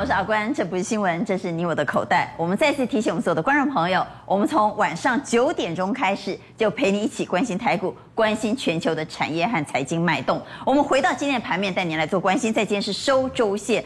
我是阿关，这不是新闻，这是你我的口袋。我们再次提醒我们所有的观众朋友，我们从晚上九点钟开始就陪你一起关心台股，关心全球的产业和财经脉动。我们回到今天的盘面，带您来做关心。在今天是收周线，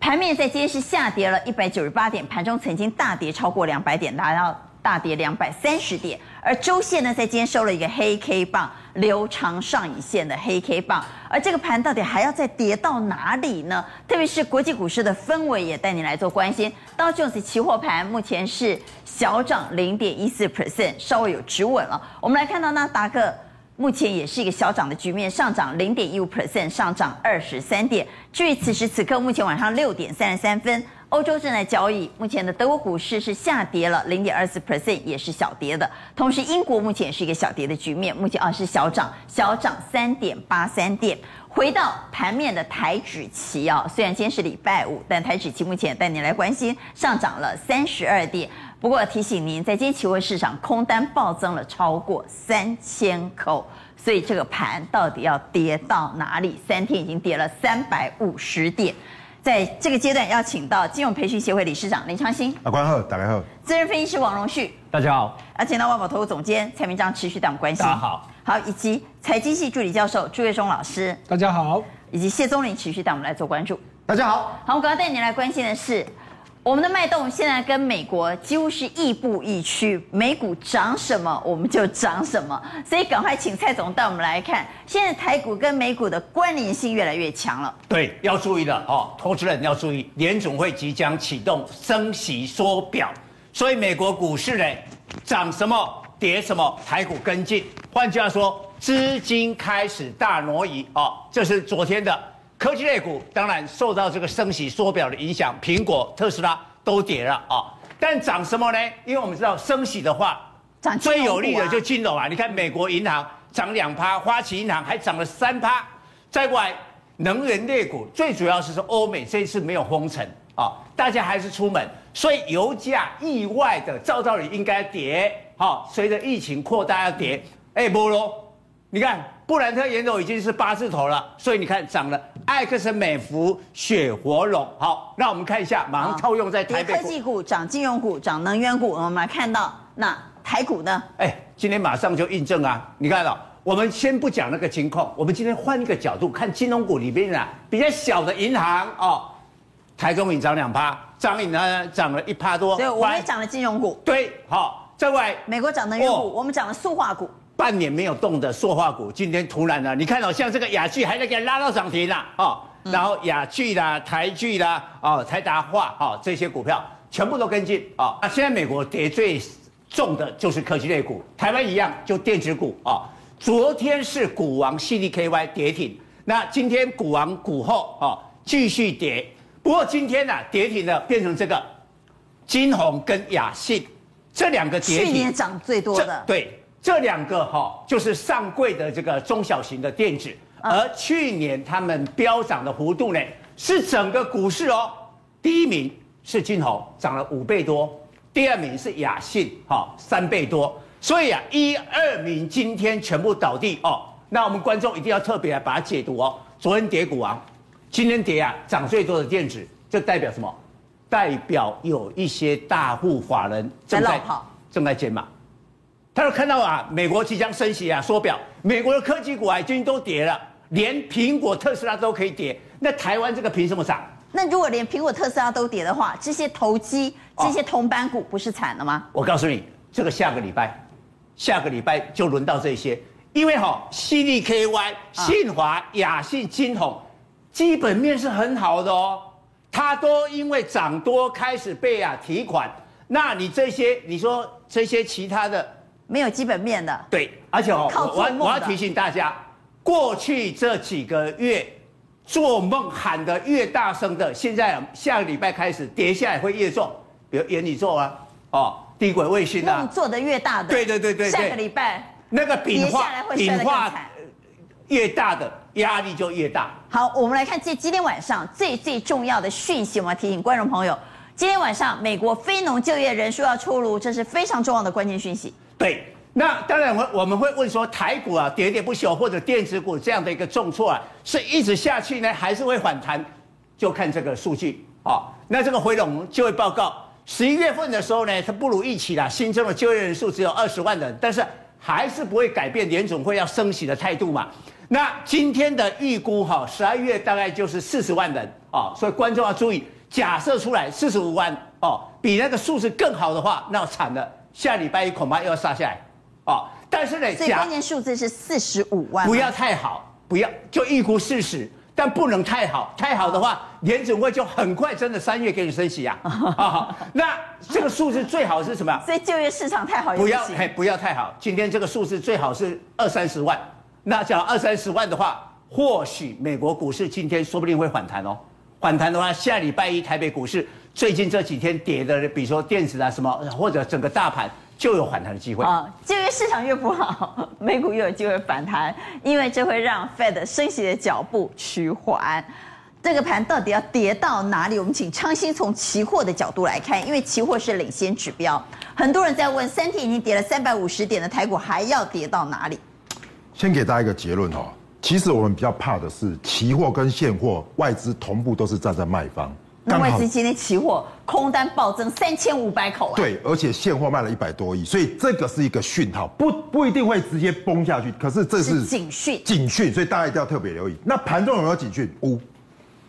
盘面在今天是下跌了一百九十八点，盘中曾经大跌超过两百点，达到大跌两百三十点。而周线呢，在今天收了一个黑 K 棒。留长上影线的黑 K 棒，而这个盘到底还要再跌到哪里呢？特别是国际股市的氛围也带你来做关心。道琼斯期货盘目前是小涨零点一四 percent，稍微有止稳了。我们来看到纳达克目前也是一个小涨的局面，上涨零点一五 percent，上涨二十三点。至于此时此刻，目前晚上六点三十三分。欧洲正在交易，目前的德国股市是下跌了零点二四 percent，也是小跌的。同时，英国目前是一个小跌的局面，目前啊是小涨，小涨三点八三点。回到盘面的台指期啊，虽然今天是礼拜五，但台指期目前带您来关心，上涨了三十二点。不过提醒您，在今天期货市场空单暴增了超过三千口，所以这个盘到底要跌到哪里？三天已经跌了三百五十点。在这个阶段，要请到金融培训协会理事长林昌兴。啊关贺，大家好。资深分析师王荣旭，大家好。啊，请到，万宝投顾总监蔡明章持续带我们关心。大家好。好，以及财经系助理教授朱月忠老师，大家好。以及谢宗林持续带我们来做关注。大家好。好，我刚刚带您来关心的是。我们的脉动现在跟美国几乎是亦步亦趋，美股涨什么我们就涨什么，所以赶快请蔡总带我们来看，现在台股跟美股的关联性越来越强了。对，要注意的哦，投资人要注意，联总会即将启动升息缩表，所以美国股市呢涨什么跌什么，台股跟进。换句话说，资金开始大挪移哦，这是昨天的。科技类股当然受到这个升息缩表的影响，苹果、特斯拉都跌了啊。但涨什么呢？因为我们知道升息的话，涨最有利的就金融啊。你看美国银行涨两趴，花旗银行还涨了三趴。再过来能源类股，最主要是说欧美这一次没有封城啊，大家还是出门，所以油价意外的照道理应该跌。好，随着疫情扩大要跌，哎，不啰，你看。布兰特原油已经是八字头了，所以你看涨了。艾克森美孚、雪佛龙，好，那我们看一下，马上套用在台北。科技股涨，金融股涨，能源股，我们来看到那台股呢？哎，今天马上就印证啊！你看到，我们先不讲那个情况，我们今天换一个角度看金融股里边啊，比较小的银行哦，台中银涨两趴，彰银呢涨了一趴多。对，我们也涨了金融股。对，好，这位美国涨能源股，哦、我们涨了塑化股。半年没有动的塑化股，今天突然呢，你看到像这个雅聚还在给它拉到涨停了哦，然后雅聚啦、台聚啦、哦、台达化哦这些股票全部都跟进哦。那现在美国跌最重的就是科技类股，台湾一样就电子股啊。昨天是股王 CDKY 跌停，那今天股王股后哦继续跌，不过今天呢跌停的变成这个金红跟雅信这两个跌停，去年涨最多的对。这两个哈就是上柜的这个中小型的电子，而去年他们飙涨的幅度呢，是整个股市哦，第一名是金猴涨了五倍多，第二名是雅信哈三倍多，所以啊一二名今天全部倒地哦，那我们观众一定要特别来把它解读哦，昨天跌股王，今天跌啊涨最多的电子，这代表什么？代表有一些大户法人正在正在减码。他就看到啊，美国即将升息啊，缩表，美国的科技股啊已经都跌了，连苹果、特斯拉都可以跌，那台湾这个凭什么涨？那如果连苹果、特斯拉都跌的话，这些投机、这些同板股不是惨了吗？我告诉你，这个下个礼拜，下个礼拜就轮到这些，因为哈，CDKY、信华、亚信、金鸿，基本面是很好的哦，它都因为涨多开始被啊提款，那你这些，你说这些其他的。没有基本面的，对，而且哦，我我要提醒大家，过去这几个月做梦喊得越大声的，现在下个礼拜开始跌下来会越重，比如元宇宙啊，哦，低轨卫星啊，做得越大的，对对对对，下个礼拜那个饼化饼化越大的压力就越大。好，我们来看这今天晚上最最重要的讯息，我们要提醒观众朋友，今天晚上美国非农就业人数要出炉，这是非常重要的关键讯息。对，那当然我我们会问说，台股啊跌跌不休，或者电子股这样的一个重挫啊，是一直下去呢，还是会反弹？就看这个数据啊。那这个回笼就业报告，十一月份的时候呢，它不如预期啦，新增的就业人数只有二十万人，但是还是不会改变联总会要升息的态度嘛。那今天的预估哈，十二月大概就是四十万人哦，所以观众要注意，假设出来四十五万哦，比那个数字更好的话，那惨了，下礼拜一恐怕又要杀下来哦。但是呢，所以关键数字是四十五万，不要太好，不要就预估四十。但不能太好，太好的话，联准会就很快真的三月给你升息呀。啊，那这个数字最好是什么？所以就业市场太好不要，嘿，不要太好。今天这个数字最好是二三十万。那讲二三十万的话，或许美国股市今天说不定会反弹哦。反弹的话，下礼拜一台北股市最近这几天跌的，比如说电子啊什么，或者整个大盘。就有反弹的机会啊！就业市场越不好，美股越有机会反弹，因为这会让 Fed 升息的脚步趋缓。这个盘到底要跌到哪里？我们请昌鑫从期货的角度来看，因为期货是领先指标。很多人在问，三天已经跌了三百五十点的台股，还要跌到哪里？先给大家一个结论哦，其实我们比较怕的是期货跟现货外资同步都是站在卖方。那外资今天期货空单暴增三千五百口啊！对，而且现货卖了一百多亿，所以这个是一个讯号，不不一定会直接崩下去，可是这是警讯，警讯，所以大家一定要特别留意。那盘中有没有警讯？五，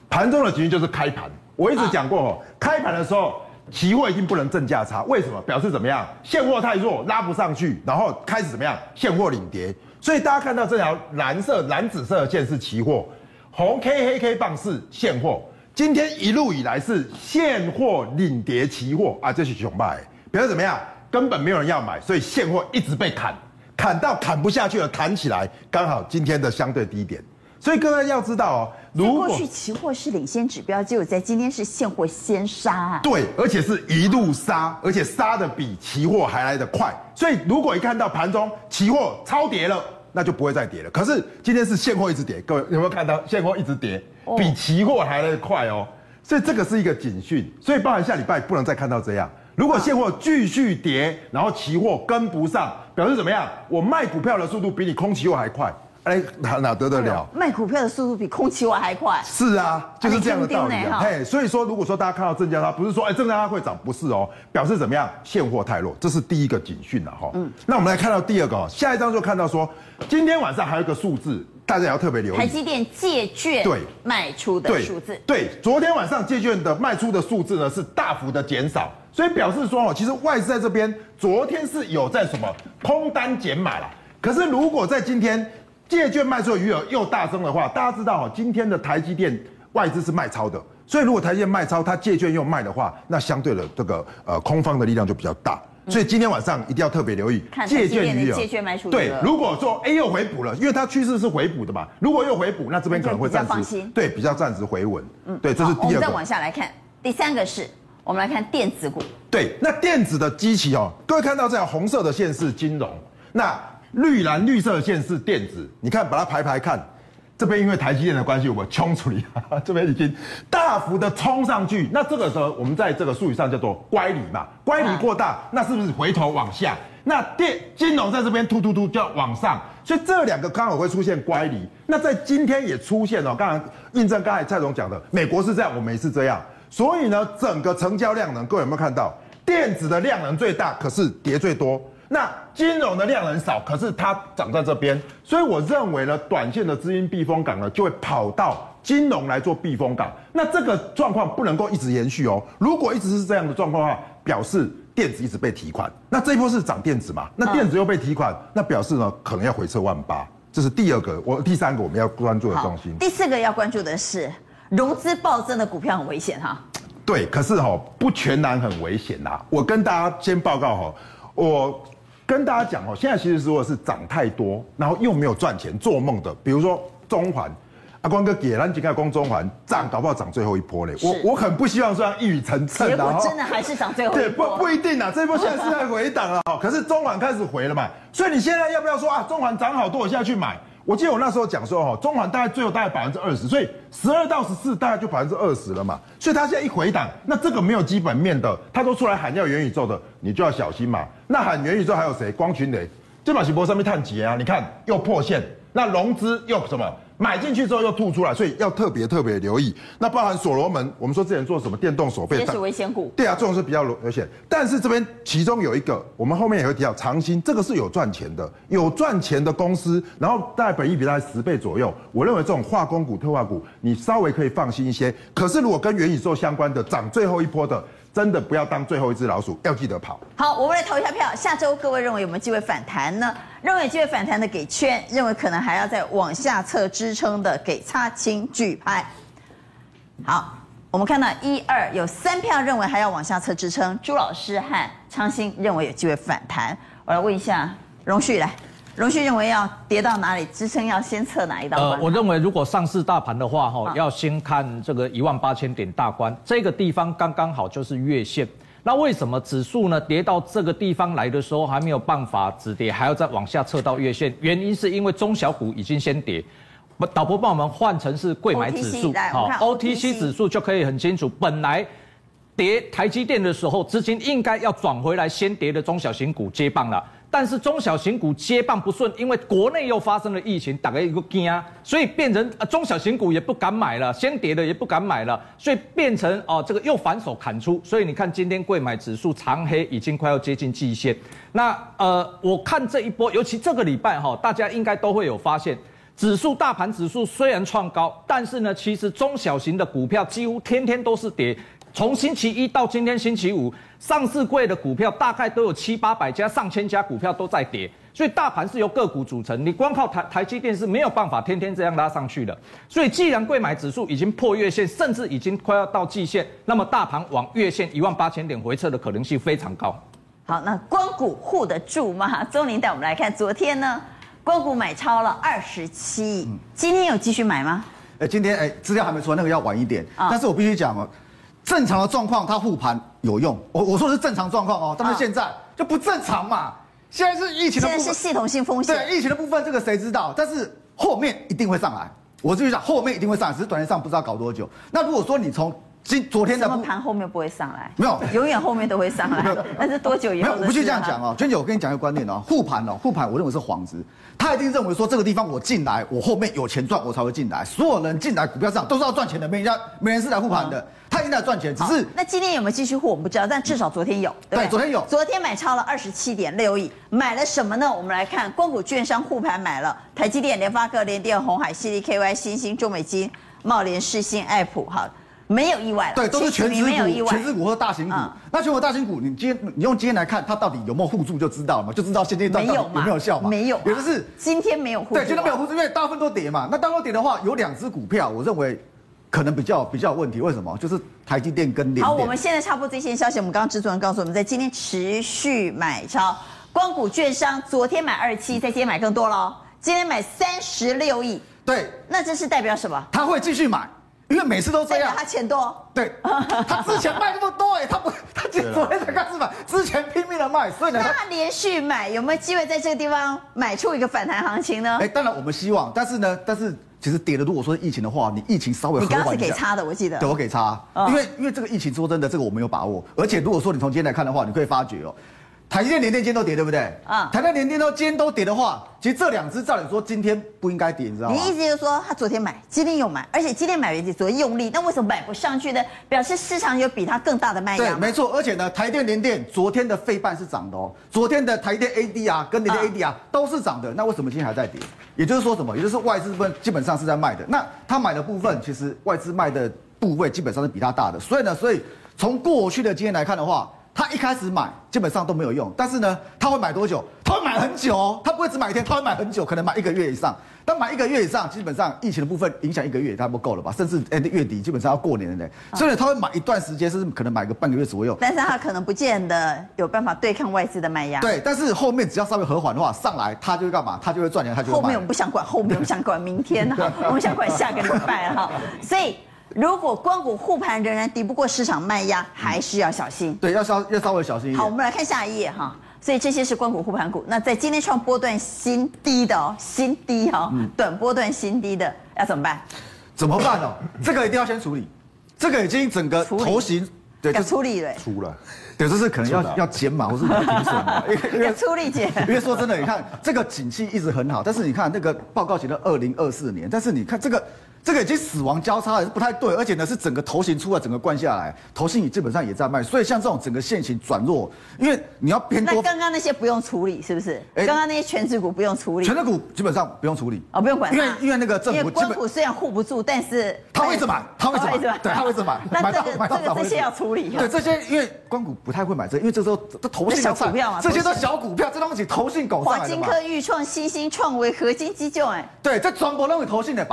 盘中的警讯就是开盘。我一直讲过哦，开盘的时候期货一定不能正价差，为什么？表示怎么样？现货太弱，拉不上去，然后开始怎么样？现货领跌。所以大家看到这条蓝色、蓝紫色的线是期货，红 K 黑 K 棒是现货。今天一路以来是现货领跌期货啊，这是熊败，表示怎么样？根本没有人要买，所以现货一直被砍，砍到砍不下去了，弹起来刚好今天的相对低点。所以各位要知道哦，如果过去期货是领先指标，结果在今天是现货先杀啊。对，而且是一路杀，而且杀的比期货还来得快。所以如果一看到盘中期货超跌了，那就不会再跌了。可是今天是现货一直跌，各位有没有看到现货一直跌？比期货还来快哦，所以这个是一个警讯，所以包含下礼拜不能再看到这样。如果现货继续跌，然后期货跟不上，表示怎么样？我卖股票的速度比你空期货还快，哎，哪哪得得了？卖股票的速度比空气外还快？是啊，就是这样的道理啊。嘿，所以说，如果说大家看到正价它不是说哎正价它会涨，不是哦，表示怎么样？现货太弱，这是第一个警讯了哈。嗯，那我们来看到第二个，下一张就看到说，今天晚上还有一个数字。大家也要特别留意台积电借券对卖出的数字对。对，昨天晚上借券的卖出的数字呢是大幅的减少，所以表示说哦，其实外资在这边昨天是有在什么空单减码了。可是如果在今天借券卖出的余额又大增的话，大家知道哦，今天的台积电外资是卖超的，所以如果台积电卖超，它借券又卖的话，那相对的这个呃空方的力量就比较大。所以今天晚上一定要特别留意借券余额。对，如果说 A 又回补了，因为它趋势是回补的嘛，如果又回补，那这边可能会暂时对比较暂时回稳。嗯，对，这是第二个。我们再往下来看，第三个是我们来看电子股。对，那电子的基期哦，各位看到这条红色的线是金融，那绿蓝绿色的线是电子，你看把它排排看。这边因为台积电的关系，我们冲出来，这边已经大幅的冲上去。那这个时候，我们在这个术语上叫做乖离嘛，乖离过大，那是不是回头往下？那电金融在这边突突突就要往上，所以这两个刚好会出现乖离。那在今天也出现了，刚才印证刚才蔡总讲的，美国是这样，我们也是这样。所以呢，整个成交量能，各位有没有看到？电子的量能最大，可是跌最多。那金融的量很少，可是它涨在这边，所以我认为呢，短线的资金避风港呢，就会跑到金融来做避风港。那这个状况不能够一直延续哦。如果一直是这样的状况的话，表示电子一直被提款。那这一波是涨电子嘛？那电子又被提款，那表示呢，可能要回撤万八。这是第二个，我第三个我们要关注的重心。第四个要关注的是融资暴增的股票很危险哈。对，可是哈不全然很危险呐。我跟大家先报告哈，我。跟大家讲哦，现在其实如果是涨太多，然后又没有赚钱，做梦的，比如说中环，阿光哥给咱几个光中环涨，搞不好涨最后一波嘞。我我很不希望这样一语成谶，结果真的还是涨最后一波。对，不不一定啊，这一波现在是在回档了哈，可是中环开始回了嘛，所以你现在要不要说啊，中环涨好多，我现在去买？我记得我那时候讲说，哈，中环大概最后大概百分之二十，所以十二到十四大概就百分之二十了嘛。所以他现在一回档，那这个没有基本面的，他都出来喊要元宇宙的，你就要小心嘛。那喊元宇宙还有谁？光群雷，这把是波上面探几啊？你看又破线，那融资又什么？买进去之后又吐出来，所以要特别特别留意。那包含所罗门，我们说之前做什么电动手臂，也是危险股。对啊，这种是比较危险。但是这边其中有一个，我们后面也会提到长兴，这个是有赚钱的，有赚钱的公司，然后大概本益比大概十倍左右。我认为这种化工股、特化股，你稍微可以放心一些。可是如果跟元宇宙相关的涨最后一波的，真的不要当最后一只老鼠，要记得跑。好，我们来投一下票。下周各位认为有没有机会反弹呢？认为有机会反弹的给圈，认为可能还要再往下测支撑的给擦轻举牌。好，我们看到一二有三票认为还要往下测支撑，朱老师和昌兴认为有机会反弹。我来问一下荣旭来。荣旭认为要跌到哪里支撑？要先测哪一道关？呃，我认为如果上市大盘的话，哈，要先看这个一万八千点大关，这个地方刚刚好就是月线。那为什么指数呢跌到这个地方来的时候还没有办法止跌，还要再往下测到月线？原因是因为中小股已经先跌。导播帮我们换成是柜买指数，好，OTC 指数就可以很清楚。本来跌台积电的时候，资金应该要转回来，先跌的中小型股接棒了。但是中小型股接棒不顺，因为国内又发生了疫情，大家一个惊，所以变成中小型股也不敢买了，先跌的也不敢买了，所以变成哦这个又反手砍出，所以你看今天贵买指数长黑已经快要接近季线。那呃，我看这一波，尤其这个礼拜哈，大家应该都会有发现，指数大盘指数虽然创高，但是呢，其实中小型的股票几乎天天都是跌。从星期一到今天星期五，上市柜的股票大概都有七八百家、上千家股票都在跌，所以大盘是由个股组成。你光靠台台积电是没有办法天天这样拉上去的。所以既然贵买指数已经破月线，甚至已经快要到季线，那么大盘往月线一万八千点回撤的可能性非常高。好，那光谷护得住吗？钟林带我们来看，昨天呢，光谷买超了二十七亿，今天有继续买吗？哎，今天哎，资料还没出，那个要晚一点。哦、但是我必须讲哦。正常的状况，它护盘有用。我我说的是正常状况哦，但是现在就不正常嘛。现在是疫情的部分，现在是系统性风险。对疫情的部分，这个谁知道？但是后面一定会上来。我继续讲，后面一定会上来，只是短线上不知道搞多久。那如果说你从今昨天的盘后面不会上来，没有，永远后面都会上来。但是多久以后？没有，我不去这样讲哦。娟姐，我跟你讲一个观念哦，护盘哦，护盘，我认为是幌子。他一定认为说这个地方我进来，我后面有钱赚，我才会进来。所有人进来股票上都是要赚钱的，没人家没人是来护盘的。他一定在赚钱，只是那今天有没有继续护我们不知道，但至少昨天有。对，对，昨天有，昨天买超了二十七点六亿，买了什么呢？我们来看，光谷券商护盘买了台积电、联发科、联电、鸿海、CDKY、新兴、中美金、茂联、世新、爱普，哈。没有意外了，对，都是全值股，全值股或大型股。嗯、那全国大型股，你今天你用今天来看，它到底有没有互助就知道了嘛？就知道现阶段到底有没有效嘛？没有，也就是今天没有护住。对，今天没有护住，因为大部分都跌嘛。那大部分跌的话，有两只股票，我认为可能比较比较有问题。为什么？就是台积电跟联电。好，我们现在差不多这些消息。我们刚刚制作人告诉我们，在今天持续买超，光谷券商昨天买二十七，在今天买更多了，今天买三十六亿。对，那这是代表什么？他会继续买。因为每次都这样，他钱多，对，他之前卖那么多哎，他不，他今昨天才开始买，之前拼命的卖，所以呢，他连续买有没有机会在这个地方买出一个反弹行情呢？哎，当然我们希望，但是呢，但是其实跌的，如果说疫情的话，你疫情稍微，你刚刚是给差的，我记得，对，我给差，因为因为这个疫情说真的，这个我没有把握，而且如果说你从今天来看的话，你可以发觉哦。台积电、联电今天都跌，对不对？啊、嗯，台积电、联电都今天都跌的话，其实这两只照理说今天不应该跌，你知道吗？你意思就是说，他昨天买，今天又买，而且今天买完就昨天用力，那为什么买不上去呢？表示市场有比它更大的卖压。对，没错。而且呢，台电、联电昨天的费半是涨的哦，昨天的台电 AD 啊，跟联电 AD 啊都是涨的，那为什么今天还在跌？也就是说什么？也就是外资部分基本上是在卖的。那他买的部分，其实外资卖的部位基本上是比它大的。所以呢，所以从过去的经验来看的话。他一开始买基本上都没有用，但是呢，他会买多久？他会买很久哦，他不会只买一天，他会买很久，可能买一个月以上。但买一个月以上，基本上疫情的部分影响一个月，差不多够了吧？甚至哎，月底基本上要过年了呢，所以他会买一段时间，甚至可能买个半个月左右。但是他可能不见得有办法对抗外资的卖压。对，但是后面只要稍微和缓的话，上来他就会干嘛？他就会赚钱，他就会。后面我们不想管，后面我们想管明天哈，我们想管下个礼拜哈，所以。如果光谷护盘仍然敌不过市场卖压，还是要小心。对，要稍要稍微小心一点。好，我们来看下一页哈。所以这些是光谷护盘股。那在今天创波段新低的哦，新低哦，嗯、短波段新低的要怎么办？怎么办哦？这个一定要先处理。这个已经整个头型理对，要处理了。出了。对，这是可能要要减码或是要停 因为要出力减。因为说真的，你看这个景气一直很好，但是你看那个报告写到二零二四年，但是你看这个。这个已经死亡交叉了，是不太对，而且呢是整个头型出来，整个灌下来，头型也基本上也在卖，所以像这种整个线型转弱，因为你要偏多。那刚刚那些不用处理，是不是？刚刚那些权值股不用处理。权值股基本上不用处理，哦，不用管。因为因为那个政府。因为官股虽然护不住，但是。他会一直买，他会一直买，对，他会一直买。那这个这个这些要处理。对这些，因为光股不太会买这，因为这时候这投信小股票嘛，这些都小股票，这东西投信狗上来华金科、裕创、新兴、创维、合金、机就哎。对，这全部都是投信的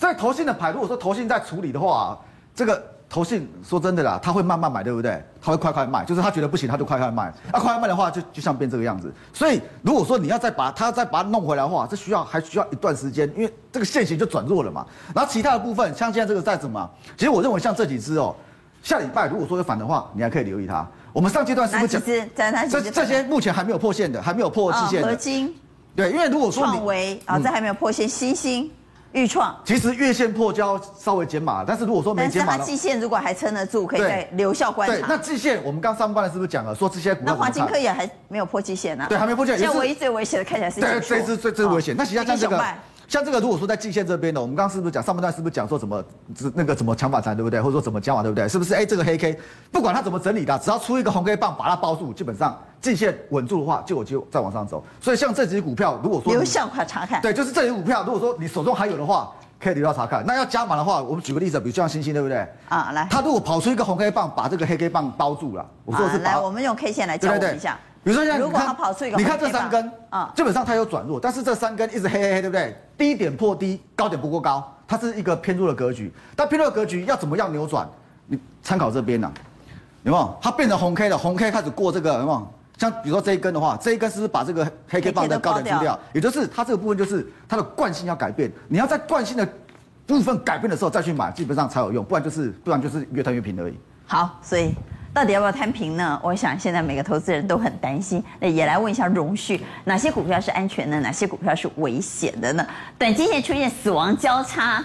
摆。在投信的牌，如果说投信在处理的话，这个投信说真的啦，他会慢慢买，对不对？他会快快卖，就是他觉得不行，他就快快卖。啊，快快卖的话，就就像变这个样子。所以如果说你要再把他再把它弄回来的话，这需要还需要一段时间，因为这个线型就转弱了嘛。然后其他的部分，像现在这个再怎么，其实我认为像这几只哦，下礼拜如果说有反的话，你还可以留意它。我们上阶段是不是讲这这些目前还没有破线的，还没有破季线的。合金。对，因为如果说创维啊，这还没有破线，新兴。裕创其实月线破交稍微减码，但是如果说没减码，它季线如果还撑得住，可以再留效观察。对，那季线我们刚上半段是不是讲了，说这些股？那华金科也还没有破季线呢？对，还没破季线。现在唯一最危险的看起来是对，这支最最危险。那其他像这个，像这个如果说在季线这边呢，我们刚刚是不是讲上半段是不是讲说怎么那个怎么抢反弹，对不对？或者说怎么加码，对不对？是不是？哎，这个黑 K 不管它怎么整理的，只要出一个红 K 棒把它包住，基本上。季线稳住的话，就有机会再往上走。所以像这只股票，如果说留校快查看，对，就是这只股票，如果说你手中还有的话，可以留到查看。那要加码的话，我们举个例子，比如像星星，对不对？啊，来，它如果跑出一个红 K 棒，把这个黑 K 棒包住了，我说的是把。来，我们用 K 线来教一下。比如说像如果它跑出一个，你看这三根啊，基本上它有转弱，但是这三根一直黑黑黑，对不对？低点破低，高点不过高，它是一个偏弱的格局。但偏弱的格局要怎么样扭转？你参考这边呢，有没有？它变成红 K 了，红 K 开始过这个，有没有？像比如说这一根的话，这一根是不是把这个黑 K 棒的高点出掉？也就是它这个部分就是它的惯性要改变。你要在惯性的部分改变的时候再去买，基本上才有用，不然就是不然就是越摊越平而已。好，所以到底要不要摊平呢？我想现在每个投资人都很担心。那也来问一下荣旭，哪些股票是安全的？哪些股票是危险的呢？短期内出现死亡交叉，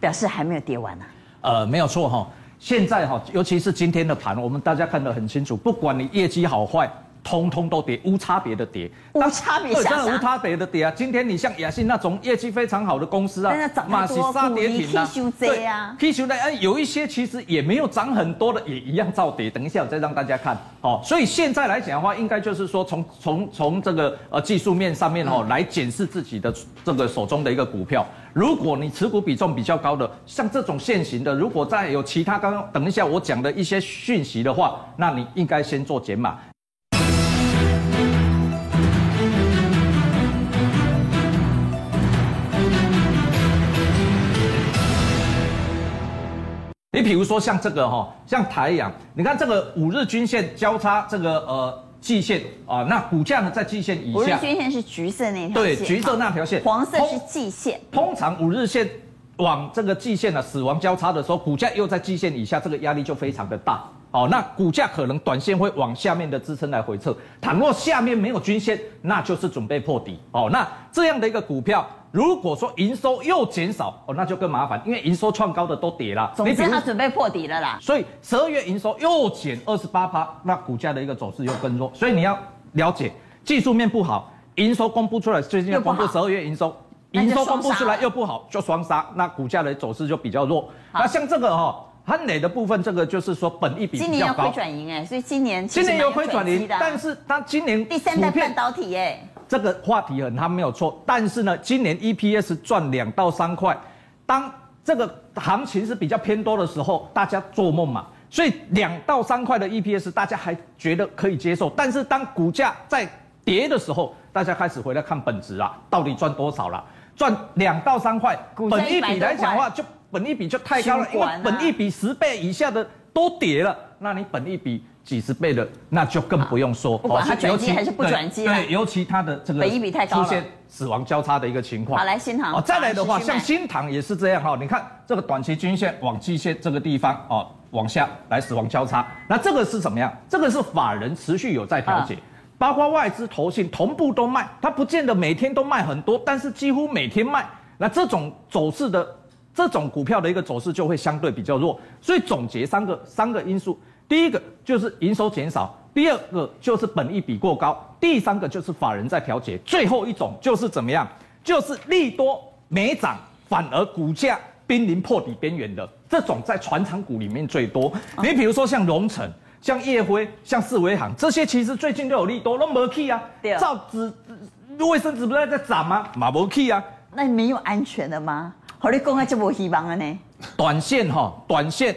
表示还没有跌完呢、呃，没有错哈。现在哈，尤其是今天的盘，我们大家看得很清楚，不管你业绩好坏。通通都跌，无差别的跌，无差别下杀，真的无差别的跌啊！今天你像亚信那种业绩非常好的公司啊，马西杀跌停啊，对啊，K 修的哎，有一些其实也没有涨很多的，也一样照跌。等一下我再让大家看哦。所以现在来讲的话，应该就是说从从从这个呃技术面上面哦来检视自己的这个手中的一个股票。如果你持股比重比较高的，像这种现行的，如果再有其他刚刚等一下我讲的一些讯息的话，那你应该先做减码。你比如说像这个哈，像台阳，你看这个五日均线交叉这个呃季线啊，那股价呢在季线以下。五日均线是橘色那条线。对，橘色那条线。黄色是季线。通常五日线往这个季线的死亡交叉的时候，股价又在季线以下，这个压力就非常的大。哦，那股价可能短线会往下面的支撑来回撤。倘若下面没有均线，那就是准备破底。哦，那这样的一个股票。如果说营收又减少哦，那就更麻烦，因为营收创高的都跌了。总之，它准备破底了啦。所以十二月营收又减二十八趴，那股价的一个走势又更弱。所以你要了解技术面不好，营收公布出来，最近要公布十二月营收，营收公布出来又不好，就双杀，那股价的走势就比较弱。那像这个哈，汉磊的部分，这个就是说本益比比较高。今年要亏转盈哎，所以今年今年有亏转盈，但是它今年第三代半导体哎。这个话题很，它没有错，但是呢，今年 EPS 赚两到三块，当这个行情是比较偏多的时候，大家做梦嘛，所以两到三块的 EPS 大家还觉得可以接受，但是当股价在跌的时候，大家开始回来看本质啊，到底赚多少了？赚两到三块，本一比来讲的话，就本益比就太高了，因为本益比十倍以下的都跌了，那你本益比。几十倍的，那就更不用说。不管它转机还是不转机，对，尤其它的这个出现死亡交叉的一个情况。好，来新塘。哦，再来的话，像新塘也是这样哈。你看这个短期均线往季线这个地方哦，往下来死亡交叉。那这个是什么样？这个是法人持续有在调节，包括外资投信同步都卖，它不见得每天都卖很多，但是几乎每天卖。那这种走势的这种股票的一个走势就会相对比较弱。所以总结三个三个因素。第一个就是营收减少，第二个就是本益比过高，第三个就是法人在调节，最后一种就是怎么样？就是利多没涨，反而股价濒临破底边缘的这种，在船厂股里面最多。你比如说像荣成、像叶辉、像四维行这些，其实最近都有利多，都没去啊。造纸、卫生纸不是在涨吗？嘛没去啊。那你没有安全的吗？好，你讲下就无希望了呢。短线哈，短线。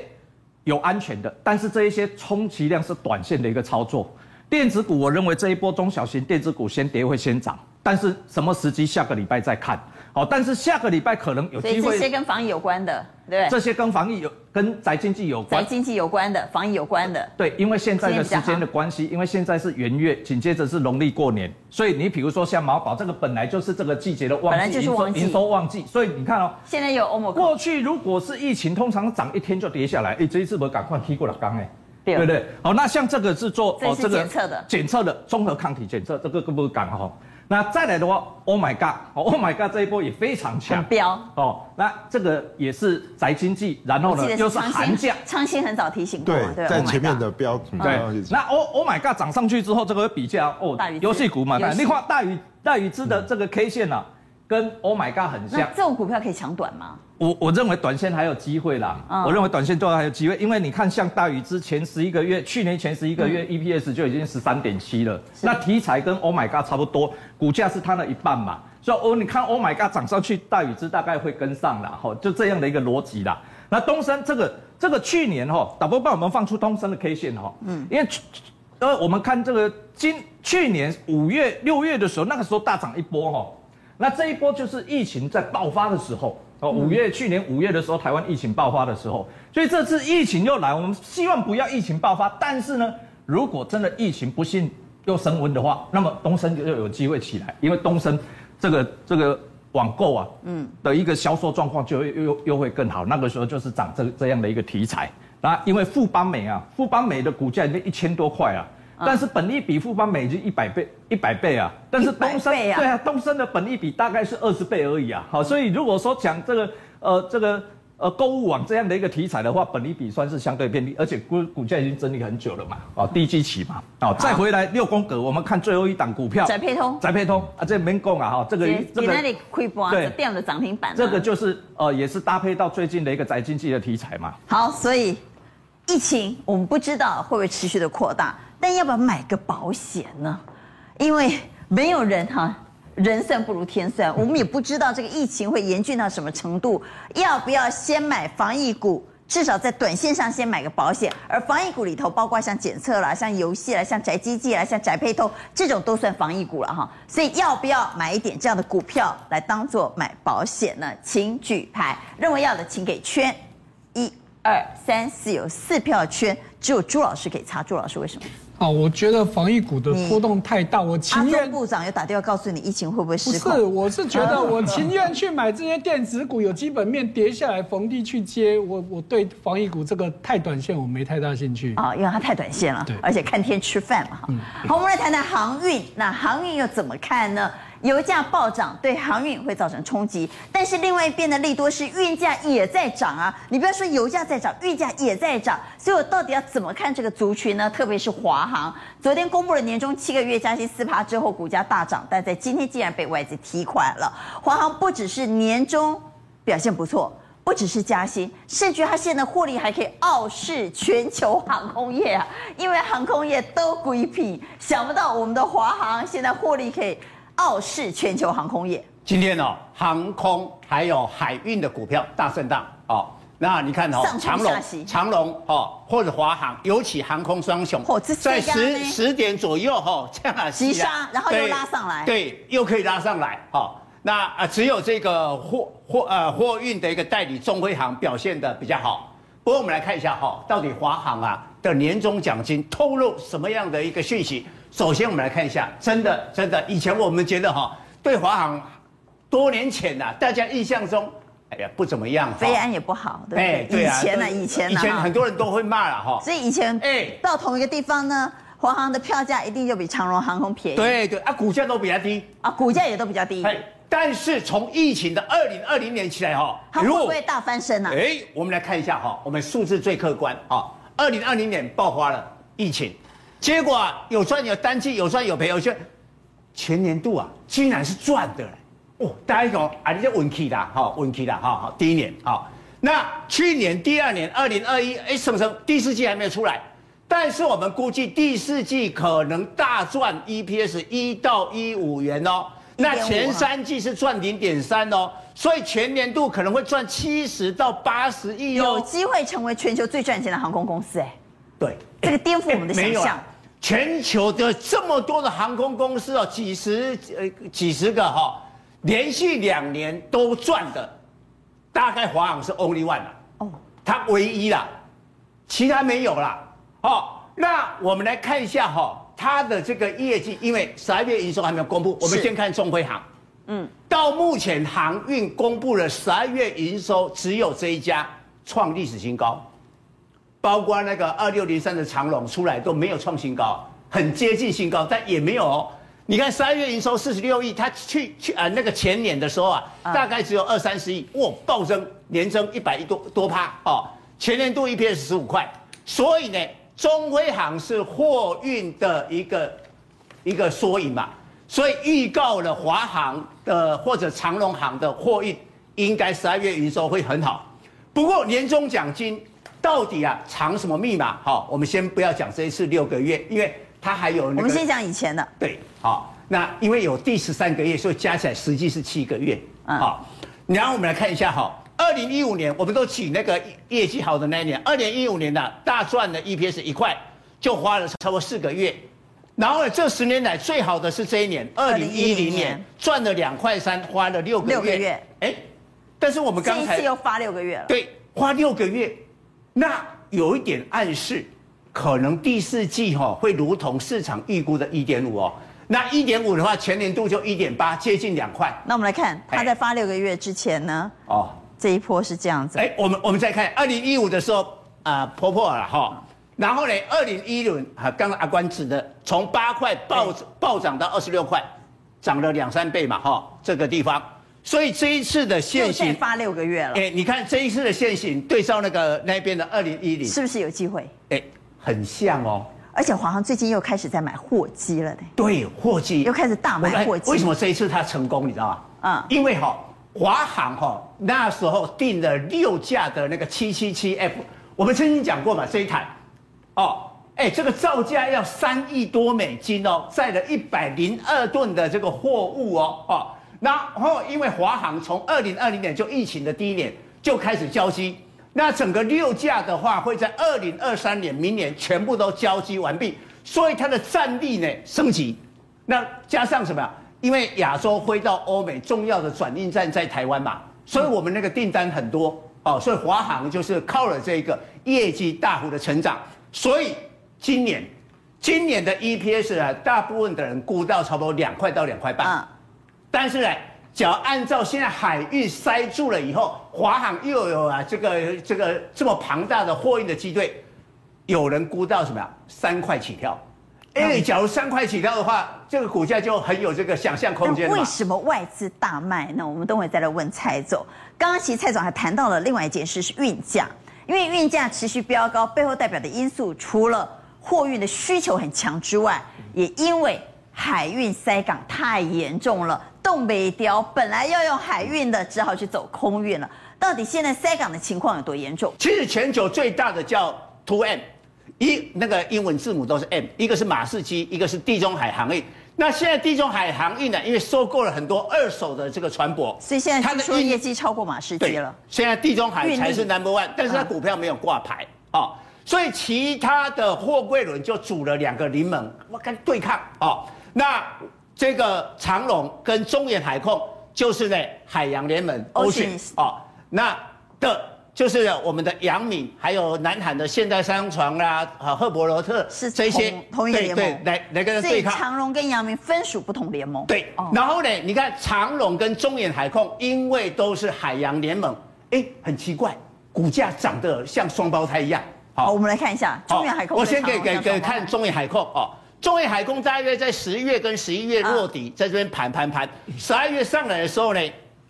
有安全的，但是这一些充其量是短线的一个操作。电子股，我认为这一波中小型电子股先跌会先涨，但是什么时机下个礼拜再看。好，但是下个礼拜可能有机会。所以这些跟防疫有关的，对不对？这些跟防疫有、跟宅经济有关。宅经济有关的，防疫有关的。对，因为现在的时间的关系，因为现在是元月，紧接着是农历过年，所以你比如说像毛宝这个本来就是这个季节的旺季，本来就是旺季，营收旺季，所以你看哦，现在有欧盟。过去如果是疫情，通常涨一天就跌下来，哎，这一次我赶快踢过了刚哎，对不对？好，那像这个是做哦这个检测的，检测的综合抗体检测，这个更不敢哈。那再来的话，Oh my God，Oh my God，这一波也非常强，飙哦。那这个也是宅经济，然后呢又是寒假，昌兴很早提醒过，对，在前面的标，对。那 Oh Oh my God 涨上去之后，这个会比较哦，游戏股嘛，你看大鱼大鱼资的这个 K 线啊，跟 Oh my God 很像。那这种股票可以抢短吗？我我认为短线还有机会啦，嗯、我认为短线做还有机会，因为你看像大宇之前十一个月，去年前十一个月 EPS 就已经十三点七了，那题材跟 Oh my God 差不多，股价是它的一半嘛，所以哦，你看 Oh my God 涨上去，大宇之大概会跟上啦，吼，就这样的一个逻辑啦。那东升这个这个去年哈，导播帮我们放出东升的 K 线哈，嗯，因为呃我们看这个今去年五月六月的时候，那个时候大涨一波吼，那这一波就是疫情在爆发的时候。哦，五月去年五月的时候，台湾疫情爆发的时候，所以这次疫情又来，我们希望不要疫情爆发。但是呢，如果真的疫情不幸又升温的话，那么东升就有机会起来，因为东升这个这个网购啊，嗯，的一个销售状况就又又又会更好。那个时候就是涨这这样的一个题材。那因为富邦美啊，富邦美的股价已经一千多块啊。但是本益比富邦美金一百倍，一百倍啊！但是东升，啊对啊，东升的本益比大概是二十倍而已啊。好，所以如果说讲这个呃这个呃购物网这样的一个题材的话，本益比算是相对便利，而且股股价已经整理很久了嘛，哦，低基期嘛，哦，再回来六宫格，我们看最后一档股票，宅配通，宅配通啊，这没讲啊哈，这个这个对，这样的涨停板，这个就是呃也是搭配到最近的一个宅经济的题材嘛。好，所以疫情我们不知道会不会持续的扩大。但要不要买个保险呢？因为没有人哈，人算不如天算，我们也不知道这个疫情会严峻到什么程度。要不要先买防疫股？至少在短线上先买个保险。而防疫股里头，包括像检测啦、像游戏啦、像宅基地啦、像宅配通这种，都算防疫股了哈。所以要不要买一点这样的股票来当做买保险呢？请举牌，认为要的请给圈，一、二、三、四，有四票圈，只有朱老师可以擦。朱老师为什么？啊，我觉得防疫股的波动太大，我情愿。部长有打电话告诉你疫情会不会失控？不是，我是觉得我情愿去买这些电子股，有基本面跌下来逢低去接。我我对防疫股这个太短线，我没太大兴趣。啊，因为它太短线了，对，而且看天吃饭嘛。嗯，好，我们来谈谈航运。那航运又怎么看呢？油价暴涨对航运会造成冲击，但是另外一边的利多是运价也在涨啊！你不要说油价在涨，运价也在涨，所以我到底要怎么看这个族群呢？特别是华航，昨天公布了年终七个月加息四趴之后，股价大涨，但在今天竟然被外资提款了。华航不只是年终表现不错，不只是加薪，甚至它现在获利还可以傲视全球航空业啊！因为航空业都鬼屁，想不到我们的华航现在获利可以。傲视全球航空业。今天哦，航空还有海运的股票大震荡哦。那你看哦，长龙、长龙哦，或者华航，尤其航空双雄，在十十点左右哈，这样急杀，然后又拉上来，对，又可以拉上来。好，那啊，只有这个货货呃货运的一个代理中辉航表现的比较好。不过我们来看一下哈，到底华航啊的年终奖金透露什么样的一个讯息？首先，我们来看一下，真的，真的，以前我们觉得哈，对华航，多年前呐，大家印象中，哎呀，不怎么样，飞安也不好，对不对？以前呢，以前呢，以前很多人都会骂了哈。所以以前，哎，到同一个地方呢，华航的票价一定就比长荣航空便宜。对对啊，股价都比较低啊，股价也都比较低。但是从疫情的二零二零年起来哈，它会不会大翻身呢？哎，我们来看一下哈，我们数字最客观啊，二零二零年爆发了疫情。结果啊，有赚有单季，有赚有赔，有些前年度啊，居然是赚的。哦，大家讲啊，你这运气啦，哈，运气啦，哈，好，第一年，好，那去年第二年，二零二一，哎，什么时候？第四季还没有出来，但是我们估计第四季可能大赚 EPS 一到一五元哦。那前三季是赚零点三哦，所以全年度可能会赚七十到八十亿哦，有机会成为全球最赚钱的航空公司哎。对，这个颠覆我们的想象。全球的这么多的航空公司哦，几十呃几十个哈，连续两年都赚的，大概华航是 only one 了哦，它唯一了，其他没有啦。哦，那我们来看一下哈。它的这个业绩，因为十二月营收还没有公布，我们先看中辉航。嗯，到目前航运公布了十二月营收，只有这一家创历史新高，包括那个二六零三的长荣出来都没有创新高，很接近新高，但也没有哦。你看十二月营收四十六亿，它去去啊那个前年的时候啊，大概只有二三十亿，哇，暴增年增一百亿多多趴哦，前年度 EPS 十五块，所以呢。中辉行是货运的一个一个缩影嘛，所以预告了华航的或者长隆行的货运应该十二月营收会很好。不过年终奖金到底啊藏什么密码？好，我们先不要讲这一次六个月，因为它还有那个。我们先讲以前的。对，好，那因为有第十三个月，所以加起来实际是七个月。嗯。好，然后我们来看一下哈。二零一五年，我们都取那个业绩好的那一年。二零一五年的大赚的 EPS 一块，就花了差不多四个月。然后呢，这十年来最好的是这一年，二零一零年赚了两块三，花了六个月。六个月。哎，但是我们刚才这一次又发六个月了。对，花六个月，那有一点暗示，可能第四季哈会如同市场预估的一点五哦。那一点五的话，全年度就一点八，接近两块。那我们来看，它在发六个月之前呢？哦。这一波是这样子，哎，我们我们再看二零一五的时候啊，破破了哈，然后呢，二零一六啊，刚刚阿关指的，从八块暴暴涨到二十六块，涨了两三倍嘛哈，这个地方，所以这一次的限行发六个月了，哎，你看这一次的限行对照那个那边的二零一零，是不是有机会？哎，很像哦，而且华航最近又开始在买货机了呢，对，货机又开始大买货机，为什么这一次它成功？你知道吗？嗯，因为哈。华航哈那时候订了六架的那个七七七 F，我们曾经讲过嘛，这一台，哦，哎，这个造价要三亿多美金哦，载了一百零二吨的这个货物哦，哦，然后因为华航从二零二零年就疫情的第一年就开始交机，那整个六架的话会在二零二三年明年全部都交机完毕，所以它的战力呢升级，那加上什么呀？因为亚洲飞到欧美重要的转运站在台湾嘛，所以我们那个订单很多哦，所以华航就是靠了这个业绩大幅的成长，所以今年今年的 EPS 啊，大部分的人估到差不多两块到两块半，但是呢，只要按照现在海运塞住了以后，华航又有啊这个这个这么庞大的货运的机队，有人估到什么呀？三块起跳。哎，假如三块起跳的话，这个股价就很有这个想象空间。为什么外资大卖呢？我们等会再来问蔡总。刚刚其实蔡总还谈到了另外一件事，是运价。因为运价持续飙高，背后代表的因素除了货运的需求很强之外，也因为海运塞港太严重了，冻北雕本来要用海运的，只好去走空运了。到底现在塞港的情况有多严重？其实全球最大的叫 Two M，。一那个英文字母都是 M，一个是马士基，一个是地中海航运。那现在地中海航运呢，因为收购了很多二手的这个船舶，所以现在它的业绩超过马士基了。现在地中海才是 number one，但是它股票没有挂牌啊、哦，所以其他的货柜轮就组了两个联盟，我跟对抗啊、哦。那这个长荣跟中远海控就是呢海洋联盟 Ocean 啊，那的。就是我们的阳明，还有南韩的现代商船啦，啊，赫伯罗特是这些同一个联盟，对，来来跟他对抗。长荣跟阳明分属不同联盟。对，然后呢，你看长荣跟中远海控，因为都是海洋联盟，哎，很奇怪，股价长得像双胞胎一样。好，我们来看一下中远海控。我先给给给看中远海控哦，中远海控大约在十一月跟十一月落底，在这边盘盘盘，十二月上来的时候呢，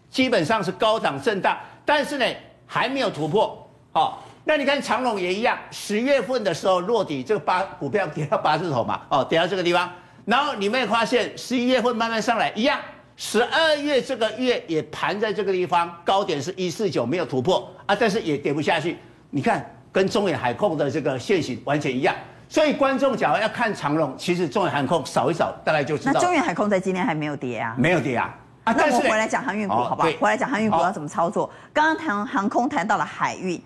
基本上是高档震荡，但是呢。还没有突破，好，那你看长荣也一样，十月份的时候落底，这个八股票跌到八字头嘛，哦，跌到这个地方，然后你们也发现十一月份慢慢上来，一样，十二月这个月也盘在这个地方，高点是一四九没有突破啊，但是也跌不下去。你看跟中远海控的这个线型完全一样，所以观众假如要看长龙，其实中远航空扫一扫大概就知道。那中远海空在今天还没有跌啊？没有跌啊。啊，那我回来讲航运股好不好？回来讲航运股要怎么操作？刚刚谈航空谈到了海运，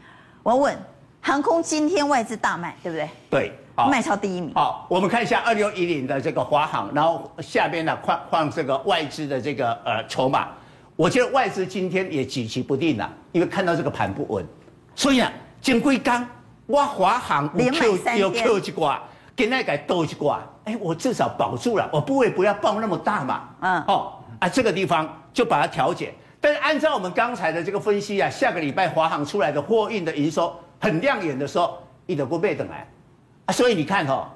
我要问航空今天外资大卖，对不对？对，卖超第一名。好，我们看一下二六一零的这个华航，然后下边呢放放这个外资的这个呃筹码，我觉得外资今天也举棋不定了，因为看到这个盘不稳，所以啊，金龟刚哇华航连买三天，有 Q 一挂，给那个多一挂，哎，我至少保住了，我部位不要爆那么大嘛，嗯，哦。啊，这个地方就把它调节，但是按照我们刚才的这个分析啊，下个礼拜华航出来的货运的营收很亮眼的时候，一点不被等来，啊，所以你看哦，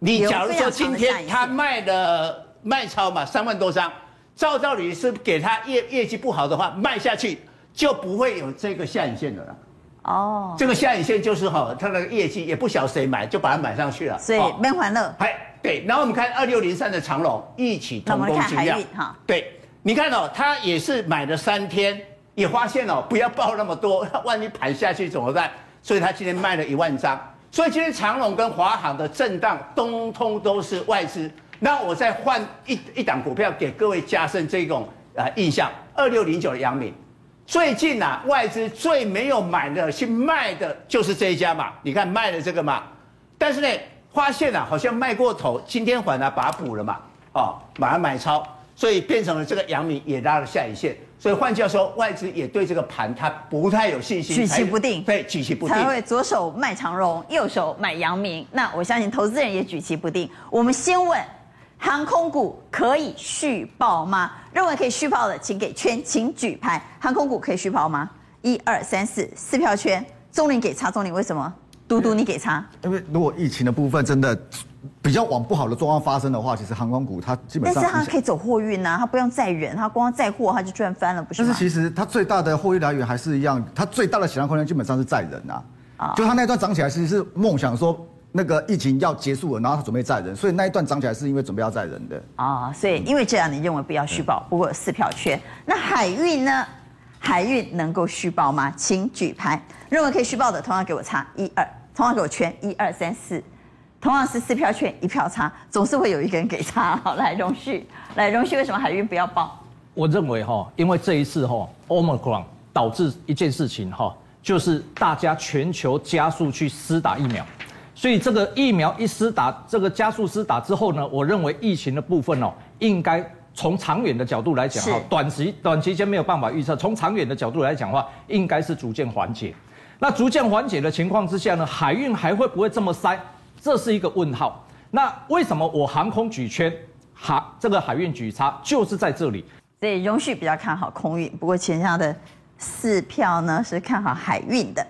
你假如说今天。他卖的卖超嘛三万多张，照道理是给他业业绩不好的话卖下去就不会有这个下影线的了。哦，这个下影线就是哈，他的业绩也不晓得谁买，就把它买上去了。所以没欢乐。对，然后我们看二六零三的长龙一起同工精料，对，你看哦，他也是买了三天，也发现哦，不要报那么多，万一盘下去怎么办？所以他今天卖了一万张，所以今天长荣跟华航的震荡，通通都是外资。那我再换一一档股票给各位加深这种呃印象，二六零九的阳明，最近啊，外资最没有买的去卖的就是这一家嘛，你看卖了这个嘛，但是呢。发现啊，好像卖过头，今天反而把它补了嘛，哦，把它买超，所以变成了这个阳明也拉了下影线，所以换句话说，外资也对这个盘它不太有信心，举棋不定，对，举棋不定，才会左手卖长荣，右手买阳明。那我相信投资人也举棋不定。我们先问，航空股可以续报吗？认为可以续报的，请给圈，请举牌。航空股可以续报吗？一二三四，四票圈。钟林给叉，钟林为什么？嘟嘟，你给差。因为如果疫情的部分真的比较往不好的状况发生的话，其实航空股它基本上，但是它可以走货运呐，它不用载人，它光载货它就赚翻了，不是是其实它最大的获利来源还是一样，它最大的想象空间基本上是载人呐。啊，就它那段涨起来，其实是梦想说那个疫情要结束了，然后他准备载人，所以那一段涨起来是因为准备要载人的。啊，所以因为这样，你认为不要续报？不过有四票缺。那海运呢？海运能够续报吗？请举牌。认为可以续报的，同样给我叉一二。同样给我圈一二三四，同样是四票圈一票差，总是会有一个人给差。好，来荣旭，来荣旭，为什么海运不要报？我认为哈，因为这一次哈，Omicron 导致一件事情哈，就是大家全球加速去施打疫苗，所以这个疫苗一施打，这个加速施打之后呢，我认为疫情的部分哦，应该从长远的角度来讲哈，短期短期间没有办法预测，从长远的角度来讲的话，应该是逐渐缓解。那逐渐缓解的情况之下呢，海运还会不会这么塞？这是一个问号。那为什么我航空举圈，海这个海运举叉就是在这里？所以容旭比较看好空运，不过前下的四票呢是看好海运的。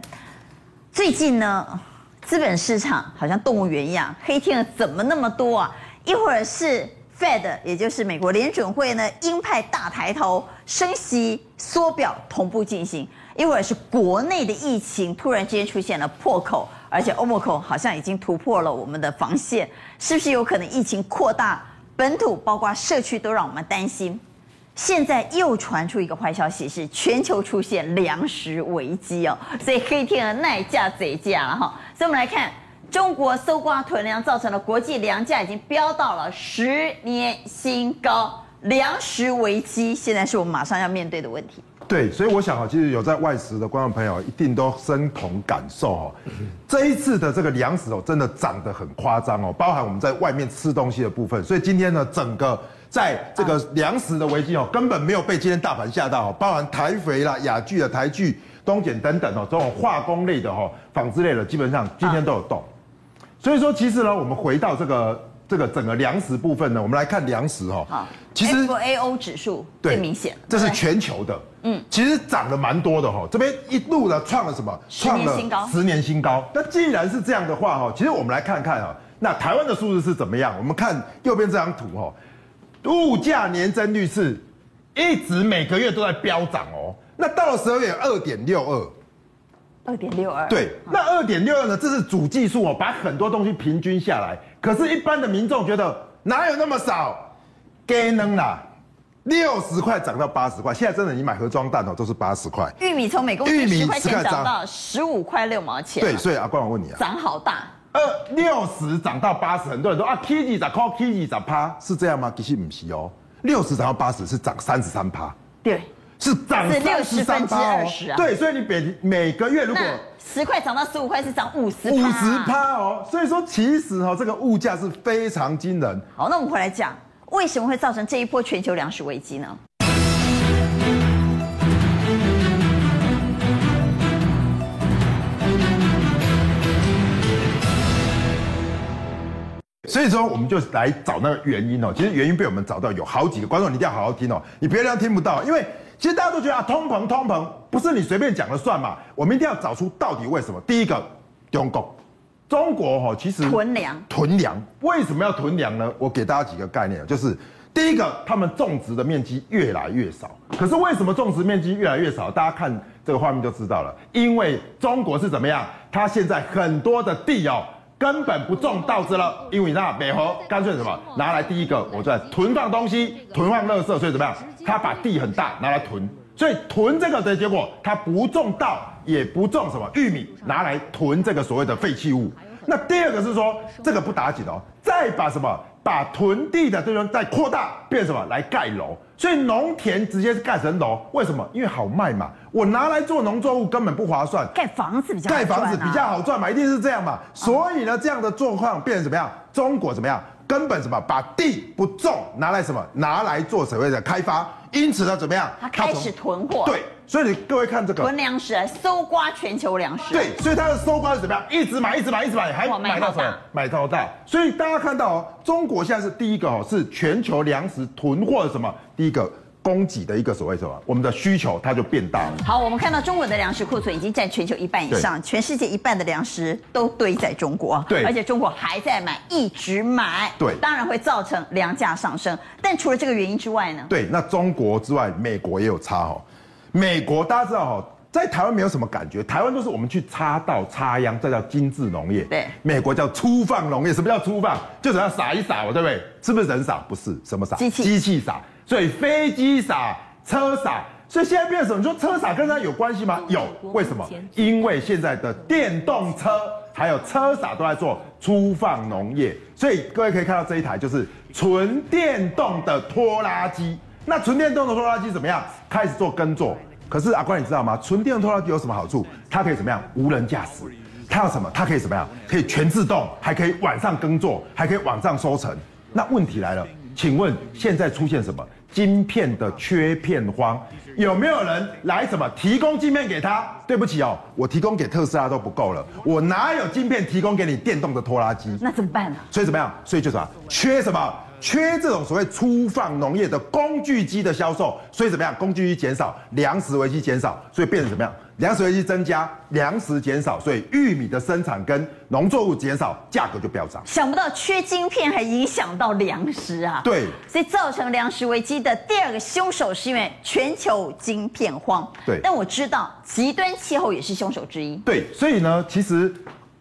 最近呢，资本市场好像动物园一样，黑天鹅怎么那么多啊？一会儿是 Fed，也就是美国联准会呢，鹰派大抬头，升息缩表同步进行。一会儿是国内的疫情突然间出现了破口，而且欧盟口好像已经突破了我们的防线，是不是有可能疫情扩大，本土包括社区都让我们担心？现在又传出一个坏消息，是全球出现粮食危机哦，所以黑天鹅耐价贼价了哈。所以我们来看，中国搜刮囤粮，造成了国际粮价已经飙到了十年新高，粮食危机现在是我们马上要面对的问题。对，所以我想啊，其实有在外食的观众朋友一定都深同感受哦。这一次的这个粮食哦，真的涨得很夸张哦，包含我们在外面吃东西的部分。所以今天呢，整个在这个粮食的危机哦，根本没有被今天大盘吓到，包含台肥啦、亚聚的台聚、东碱等等哦，这种化工类的哈、纺织类的，基本上今天都有动。所以说，其实呢，我们回到这个。这个整个粮食部分呢，我们来看粮食哈。好，其实 FAO 指数最明显，这是全球的。嗯，其实涨了蛮多的哈。这边一路呢创了什么？创了新高，十年新高。那既然是这样的话哈，其实我们来看看啊，那台湾的数字是怎么样？我们看右边这张图哈，物价年增率是一直每个月都在飙涨哦。那到了十二月二点六二，二点六二。对，那二点六二呢？这是主计数哦，把很多东西平均下来。可是，一般的民众觉得哪有那么少？给能啦，六十块涨到八十块。现在真的，你买盒装蛋哦，都是八十块。玉米从每公斤十块钱涨到十五块六毛钱。对，所以阿关，我问你啊，涨好大。二六十涨到八十，很多人说啊，K 几涨，K 几涨趴，是这样吗？其实不是哦，六十涨到八十是涨三十三趴。对，是涨六十三趴哦。对，所以你每每个月如果十块涨到十五块，是涨五十五十趴哦。所以说，其实哦，这个物价是非常惊人。好，那我们回来讲，为什么会造成这一波全球粮食危机呢？所以说，我们就来找那个原因哦。其实原因被我们找到有好几个，观众你一定要好好听哦。你别人听不到，因为其实大家都觉得啊，通膨通膨不是你随便讲了算嘛。我们一定要找出到底为什么。第一个，中国，中国哈，其实囤粮，囤粮为什么要囤粮呢？我给大家几个概念，就是第一个，他们种植的面积越来越少。可是为什么种植面积越来越少？大家看这个画面就知道了。因为中国是怎么样？它现在很多的地哦。根本不种稻子了，因为那美猴干脆什么？拿来第一个，我在囤放东西，囤放垃圾，所以怎么样？他把地很大拿来囤，所以囤这个的结果，他不种稻，也不种什么玉米，拿来囤这个所谓的废弃物。那第二个是说，这个不打紧哦，再把什么？把囤地的这种再扩大，变什么来盖楼？所以农田直接是盖成楼，为什么？因为好卖嘛。我拿来做农作物根本不划算，盖房子比较盖房子比较好赚嘛，一定是这样嘛。所以呢，这样的状况变成怎么样？中国怎么样？根本什么？把地不种，拿来什么？拿来做所谓的开发。因此呢，怎么样？他开始囤货。对。所以你各位看这个囤粮食来搜刮全球粮食。对，所以它的搜刮是怎么样？一直买，一直买，一直买，还买到什么？买到大。所以大家看到哦，中国现在是第一个哦，是全球粮食囤货的什么？第一个供给的一个所谓什么？我们的需求它就变大了。好，我们看到中国的粮食库存已经占全球一半以上，全世界一半的粮食都堆在中国。对，而且中国还在买，一直买。对，当然会造成粮价上升。但除了这个原因之外呢？对，那中国之外，美国也有差哦。美国大家知道哈，在台湾没有什么感觉，台湾都是我们去插稻插秧，这叫精致农业。对，美国叫粗放农业。什么叫粗放？就是要撒一撒，对不对？是不是人撒？不是，什么撒？机器。机器撒。所以飞机撒，车撒。所以现在变成什么？你说车撒跟它有关系吗？有。为什么？因为现在的电动车还有车撒都在做粗放农业。所以各位可以看到这一台就是纯电动的拖拉机。那纯电动的拖拉机怎么样？开始做耕作。可是阿关，你知道吗？纯电动拖拉机有什么好处？它可以怎么样？无人驾驶。它有什么？它可以怎么样？可以全自动，还可以晚上耕作，还可以晚上收成。那问题来了，请问现在出现什么？晶片的缺片荒，有没有人来什么提供晶片给他？对不起哦，我提供给特斯拉都不够了，我哪有晶片提供给你电动的拖拉机？那怎么办呢？所以怎么样？所以就是啊，缺什么？缺这种所谓粗放农业的工具机的销售，所以怎么样？工具机减少，粮食危机减少，所以变成怎么样？粮食危机增加，粮食减少，所以玉米的生产跟农作物减少，价格就飙涨。想不到缺晶片还影响到粮食啊！对，所以造成粮食危机的第二个凶手是因为全球晶片荒。对，但我知道极端气候也是凶手之一。对，所以呢，其实。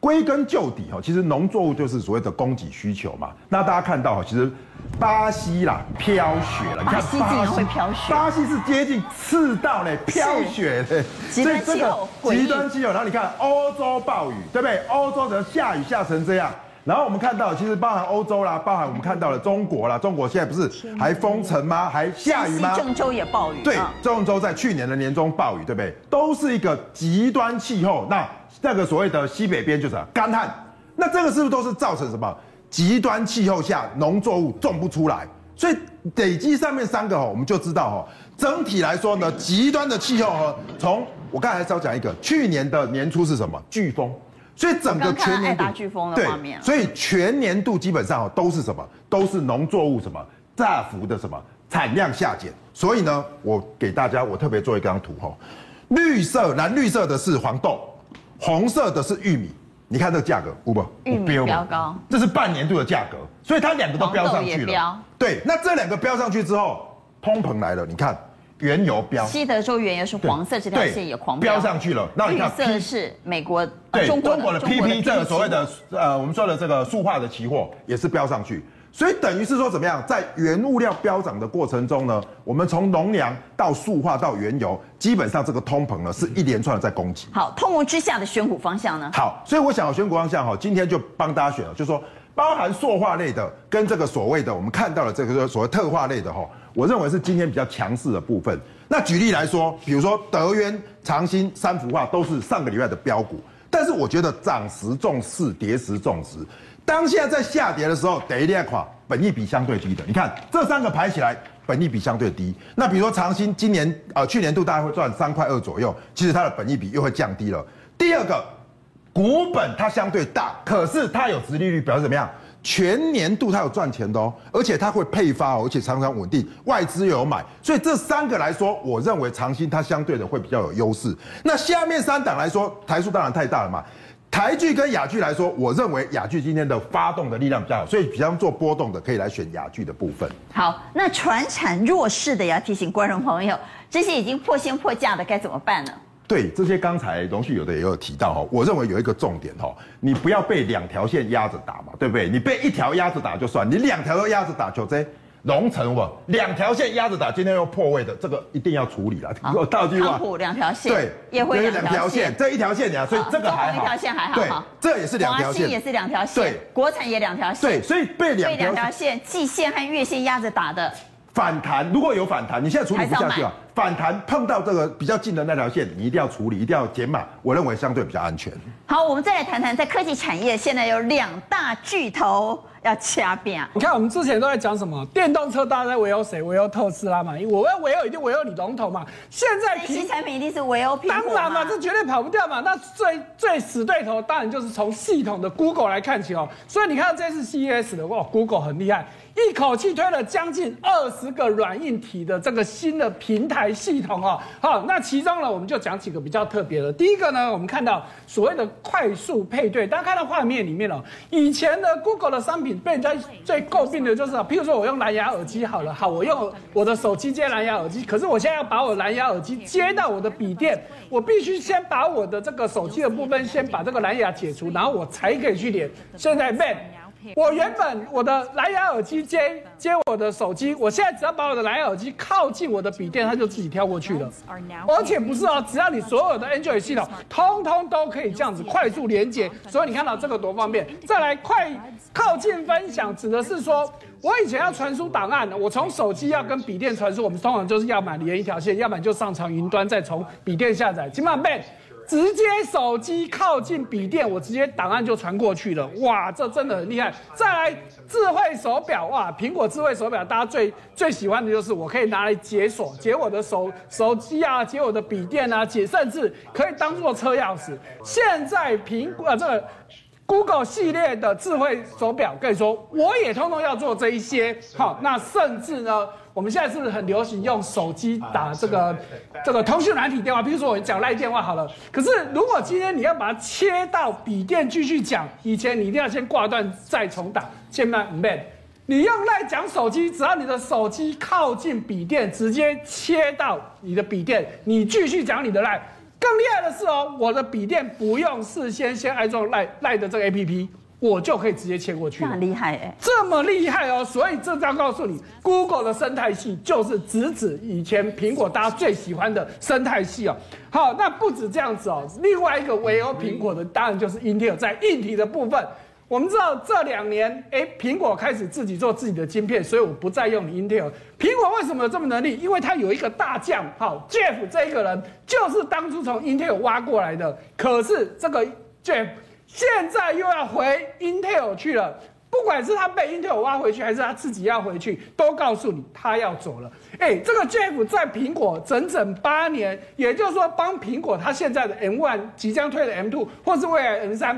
归根究底哈，其实农作物就是所谓的供给需求嘛。那大家看到哈，其实巴西啦飘雪了，巴西竟然会飘雪，巴西是接近赤道嘞飘雪嘞，极端气候，极端气候。然后你看欧洲暴雨，对不对？欧洲的下雨下成这样。然后我们看到，其实包含欧洲啦，包含我们看到了中国啦，中国现在不是还封城吗？还下雨吗？郑州也暴雨。对，郑州在去年的年中暴雨，对不对？都是一个极端气候。那那个所谓的西北边就是干旱，那这个是不是都是造成什么极端气候下农作物种不出来？所以累积上面三个哦，我们就知道哦，整体来说呢，极端的气候哦，从我刚才还是要讲一个，去年的年初是什么？飓风，所以整个全年度飓风的画面，对，所以全年度基本上哦都是什么？都是农作物什么大幅的什么产量下减。所以呢，我给大家我特别做一张图哈，绿色蓝绿色的是黄豆。红色的是玉米，你看这个价格，五不？玉米标高，这是半年度的价格，所以它两个都标上去了。对，那这两个标上去之后，通膨来了。你看，原油标，西德州原油是黄色这条线也狂飙上去了。那你看，绿色是美国对中国的 PP 这个所谓的呃我们说的这个塑化的期货也是标上去。所以等于是说怎么样，在原物料飙涨的过程中呢，我们从农粮到塑化到原油，基本上这个通膨呢是一连串的在攻击。好，通膨之下的选股方向呢？好，所以我想选股方向哈，今天就帮大家选了，就是说包含塑化类的跟这个所谓的我们看到的这个所谓特化类的哈，我认为是今天比较强势的部分。那举例来说，比如说德渊、长兴、三幅画都是上个礼拜的标股，但是我觉得涨时重势，跌时重势。当下在下跌的时候，第一列款本益比相对低的，你看这三个排起来，本益比相对低。那比如说长兴今年呃去年度大概会赚三块二左右，其实它的本益比又会降低了。第二个，股本它相对大，可是它有殖利率，表示怎么样？全年度它有赚钱的哦，而且它会配发哦，而且常常稳定，外资又有买，所以这三个来说，我认为长兴它相对的会比较有优势。那下面三档来说，台塑当然太大了嘛。台剧跟雅剧来说，我认为雅剧今天的发动的力量比较好，所以比方做波动的可以来选雅剧的部分。好，那传产弱势的也要提醒观众朋友，这些已经破线破价的该怎么办呢？对，这些刚才荣旭有的也有提到哈，我认为有一个重点哈，你不要被两条线压着打嘛，对不对？你被一条压着打就算，你两条都压着打就这。龙城网两条线压着打，今天又破位的，这个一定要处理了。我倒句话，两条线，对，也会两条线，这一条线呀，所以这个还好，一条线还好，对，这也是两条线，也是两条线，对，国产也两条线，对，所以被两条线季线和月线压着打的。反弹如果有反弹，你现在处理不下去啊。反弹碰到这个比较近的那条线，你一定要处理，一定要减码。我认为相对比较安全。好，我们再来谈谈，在科技产业，现在有两大巨头要掐边。你看，我们之前都在讲什么？电动车大家在围殴谁？围殴特斯拉嘛？我要围殴，一定围殴你龙头嘛？现在新产品一定是围殴苹果。当然嘛，这绝对跑不掉嘛。那最最死对头，当然就是从系统的 Google 来看起哦。所以你看这次 CES 的话，Google 很厉害。一口气推了将近二十个软硬体的这个新的平台系统哦，好，那其中呢，我们就讲几个比较特别的。第一个呢，我们看到所谓的快速配对，大家看到画面里面哦，以前的 Google 的商品被人家最诟病的就是，譬如说我用蓝牙耳机好了，好，我用我的手机接蓝牙耳机，可是我现在要把我蓝牙耳机接到我的笔电，我必须先把我的这个手机的部分先把这个蓝牙解除，然后我才可以去连。现在 Mac 我原本我的蓝牙耳机接接我的手机，我现在只要把我的蓝牙耳机靠近我的笔电，它就自己跳过去了。而且不是哦，只要你所有的 Android 系统，通通都可以这样子快速连接。所以你看到这个多方便。再来快靠近分享，指的是说我以前要传输档案，我从手机要跟笔电传输，我们通常就是要么连一条线，要么就上传云端，再从笔电下载。起码 b 直接手机靠近笔电，我直接档案就传过去了。哇，这真的很厉害。再来智慧手表，哇，苹果智慧手表，大家最最喜欢的就是我可以拿来解锁，解我的手手机啊，解我的笔电啊，解甚至可以当做车钥匙。现在苹果啊，这个 Google 系列的智慧手表，可以说我也通通要做这一些。好，那甚至呢？我们现在是不是很流行用手机打这个这个通讯软体电话？比如说我讲赖电话好了。可是如果今天你要把它切到笔电继续讲，以前你一定要先挂断再重打。现在不变，你用赖讲手机，只要你的手机靠近笔电，直接切到你的笔电，你继续讲你的赖。更厉害的是哦，我的笔电不用事先先安装赖赖的这个 APP。我就可以直接切过去，很厉害哎，这么厉害哦！所以这要告诉你，Google 的生态系就是直指以前苹果大家最喜欢的生态系哦。好，那不止这样子哦，另外一个围殴苹果的当然就是 Intel 在硬体的部分。我们知道这两年，哎，苹果开始自己做自己的晶片，所以我不再用 Intel。苹果为什么有这么能力？因为它有一个大将，好，Jeff 这一个人就是当初从 Intel 挖过来的。可是这个 Jeff。现在又要回 Intel 去了，不管是他被 Intel 挖回去，还是他自己要回去，都告诉你他要走了。哎，这个 Jeff 在苹果整整八年，也就是说帮苹果他现在的 M1 即将退的 M2，或是未来 M3，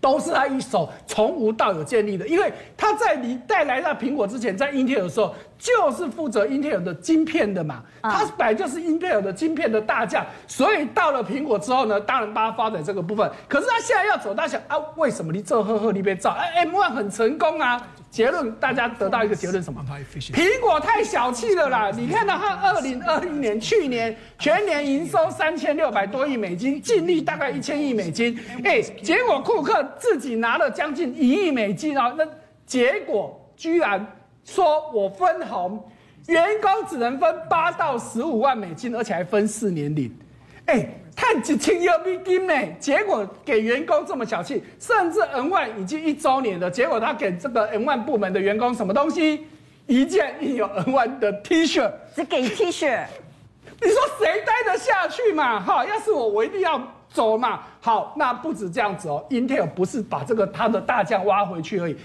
都是他一手从无到有建立的。因为他在你带来那苹果之前，在英特尔的时候，就是负责英特尔的晶片的嘛，它本来就是英特尔的晶片的大将，所以到了苹果之后呢，当然帮它发展这个部分。可是他现在要走，他想啊，为什么你这呵呵你别造？哎，M1 很成功啊。结论大家得到一个结论什么？苹果太小气了啦！你看到它二零二一年去年全年营收三千六百多亿美金，净利大概一千亿美金，哎，结果库克自己拿了将近一亿美金啊，那结果居然说我分红，员工只能分八到十五万美金，而且还分四年领，哎。看几千亿美金呢？结果给员工这么小气，甚至 N 万已经一周年了，结果他给这个 N 万部门的员工什么东西？一件印有 N 万的 T 恤，只给 T 恤。你说谁待得下去嘛？哈，要是我，我一定要走嘛。好，那不止这样子哦，Intel 不是把这个他的大将挖回去而已。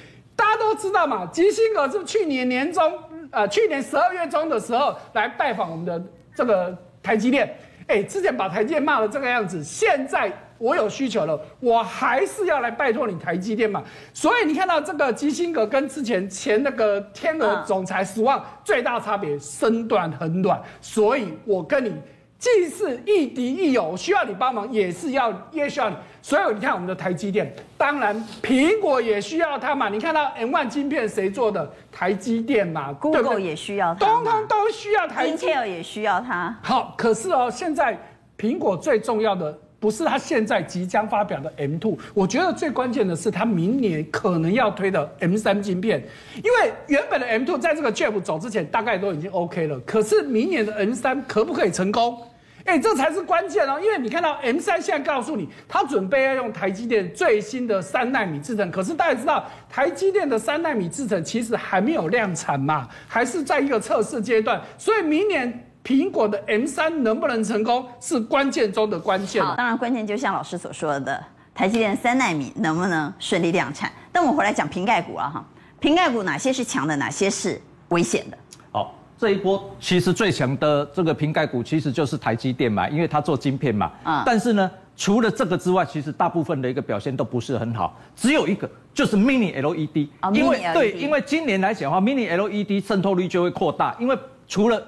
大家都知道嘛，基辛格是去年年中，呃，去年十二月中的时候来拜访我们的这个台积电。哎，之前把台积电骂的这个样子，现在我有需求了，我还是要来拜托你台积电嘛。所以你看到这个基辛格跟之前前那个天鹅总裁失望最大差别，身段很短。所以我跟你。既是亦敌亦友，需要你帮忙，也是要也需要你。所以你看我们的台积电，当然苹果也需要它嘛。你看到 M1 晶片谁做的？台积电嘛，Google 也需要它，通通都需要台积电。Intel 也需要它。好，可是哦，现在苹果最重要的。不是它现在即将发表的 M2，我觉得最关键的是它明年可能要推的 M3 晶片，因为原本的 M2 在这个 Jeff 走之前大概都已经 OK 了，可是明年的 M3 可不可以成功？哎，这才是关键哦，因为你看到 M3 现在告诉你，他准备要用台积电最新的三纳米制程，可是大家知道台积电的三纳米制程其实还没有量产嘛，还是在一个测试阶段，所以明年。苹果的 M 三能不能成功是关键中的关键。好，当然关键就像老师所说的，台积电三纳米能不能顺利量产？但我们回来讲瓶盖股啊，哈，瓶盖股哪些是强的，哪些是危险的？好，这一波其实最强的这个瓶盖股其实就是台积电嘛，因为它做晶片嘛。啊。但是呢，除了这个之外，其实大部分的一个表现都不是很好，只有一个就是 Mini LED。哦，因为。对，因为今年来讲的话，Mini LED 渗透率就会扩大，因为除了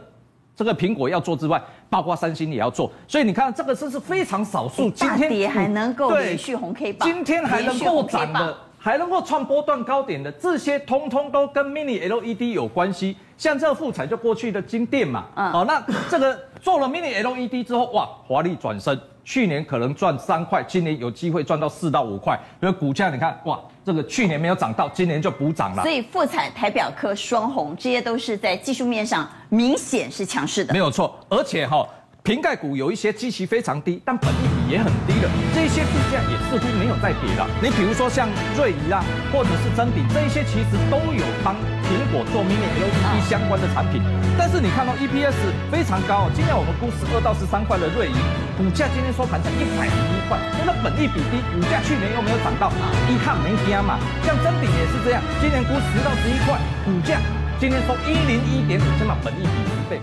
这个苹果要做之外，包括三星也要做，所以你看这个是是非常少数。今天跌还能够连续红 K 棒，今天还能够涨的，还能够创波段高点的，这些通通都跟 Mini LED 有关系。像这个富彩就过去的金店嘛，嗯，好，那这个做了 Mini LED 之后，哇，华丽转身。去年可能赚三块，今年有机会赚到四到五块。因为股价你看，哇，这个去年没有涨到，今年就补涨了。所以富彩、台表科、双红这些都是在技术面上明显是强势的。没有错，而且哈、哦。瓶盖股有一些基期非常低，但本益比也很低的，这些股价也似乎没有再跌了。你比如说像瑞仪啊，或者是真鼎，这一些其实都有帮苹果做 Mini LED 相关的产品。但是你看到 EPS 非常高，今天我们估十二到十三块的瑞仪，股价今天收盘在一百零一块，那本益比低，股价去年又没有涨到，一看没跌嘛。像真鼎也是这样，今年估十到十一块，股价今天收一零一点五，起码本益比十倍。